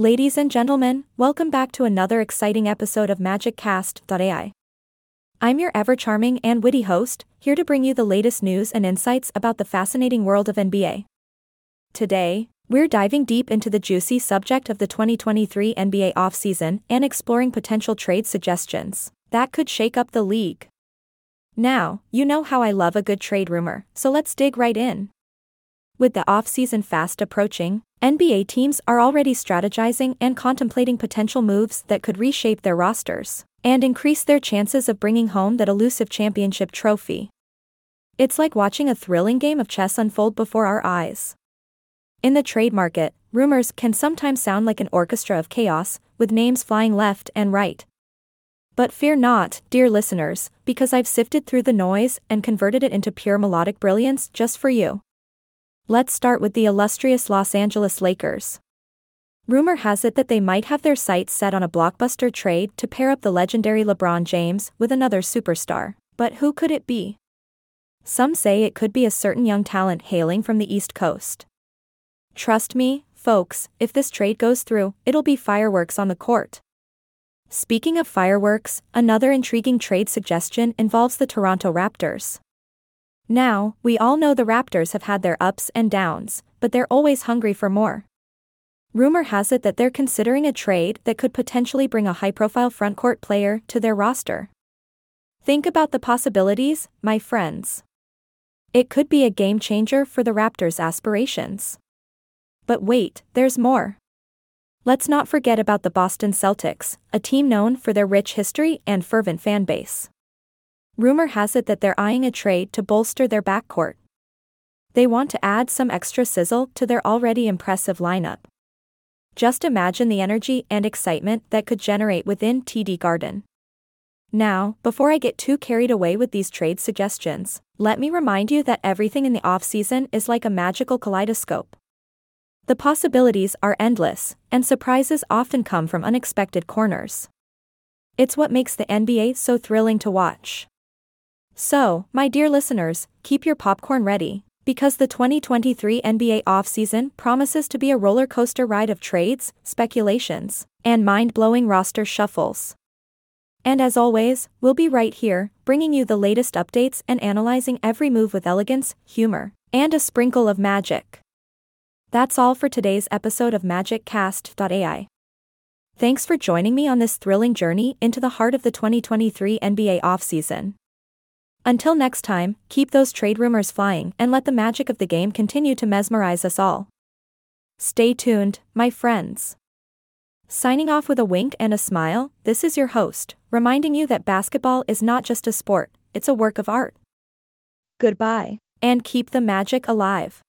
Ladies and gentlemen, welcome back to another exciting episode of MagicCast.ai. I'm your ever charming and witty host, here to bring you the latest news and insights about the fascinating world of NBA. Today, we're diving deep into the juicy subject of the 2023 NBA offseason and exploring potential trade suggestions that could shake up the league. Now, you know how I love a good trade rumor, so let's dig right in. With the offseason fast approaching, NBA teams are already strategizing and contemplating potential moves that could reshape their rosters and increase their chances of bringing home that elusive championship trophy. It's like watching a thrilling game of chess unfold before our eyes. In the trade market, rumors can sometimes sound like an orchestra of chaos, with names flying left and right. But fear not, dear listeners, because I've sifted through the noise and converted it into pure melodic brilliance just for you. Let's start with the illustrious Los Angeles Lakers. Rumor has it that they might have their sights set on a blockbuster trade to pair up the legendary LeBron James with another superstar. But who could it be? Some say it could be a certain young talent hailing from the East Coast. Trust me, folks, if this trade goes through, it'll be fireworks on the court. Speaking of fireworks, another intriguing trade suggestion involves the Toronto Raptors. Now, we all know the Raptors have had their ups and downs, but they're always hungry for more. Rumor has it that they're considering a trade that could potentially bring a high profile frontcourt player to their roster. Think about the possibilities, my friends. It could be a game changer for the Raptors' aspirations. But wait, there's more. Let's not forget about the Boston Celtics, a team known for their rich history and fervent fan base. Rumor has it that they're eyeing a trade to bolster their backcourt. They want to add some extra sizzle to their already impressive lineup. Just imagine the energy and excitement that could generate within TD Garden. Now, before I get too carried away with these trade suggestions, let me remind you that everything in the offseason is like a magical kaleidoscope. The possibilities are endless, and surprises often come from unexpected corners. It's what makes the NBA so thrilling to watch. So, my dear listeners, keep your popcorn ready, because the 2023 NBA offseason promises to be a roller coaster ride of trades, speculations, and mind blowing roster shuffles. And as always, we'll be right here, bringing you the latest updates and analyzing every move with elegance, humor, and a sprinkle of magic. That's all for today's episode of MagicCast.ai. Thanks for joining me on this thrilling journey into the heart of the 2023 NBA offseason. Until next time, keep those trade rumors flying and let the magic of the game continue to mesmerize us all. Stay tuned, my friends. Signing off with a wink and a smile, this is your host, reminding you that basketball is not just a sport, it's a work of art. Goodbye, and keep the magic alive.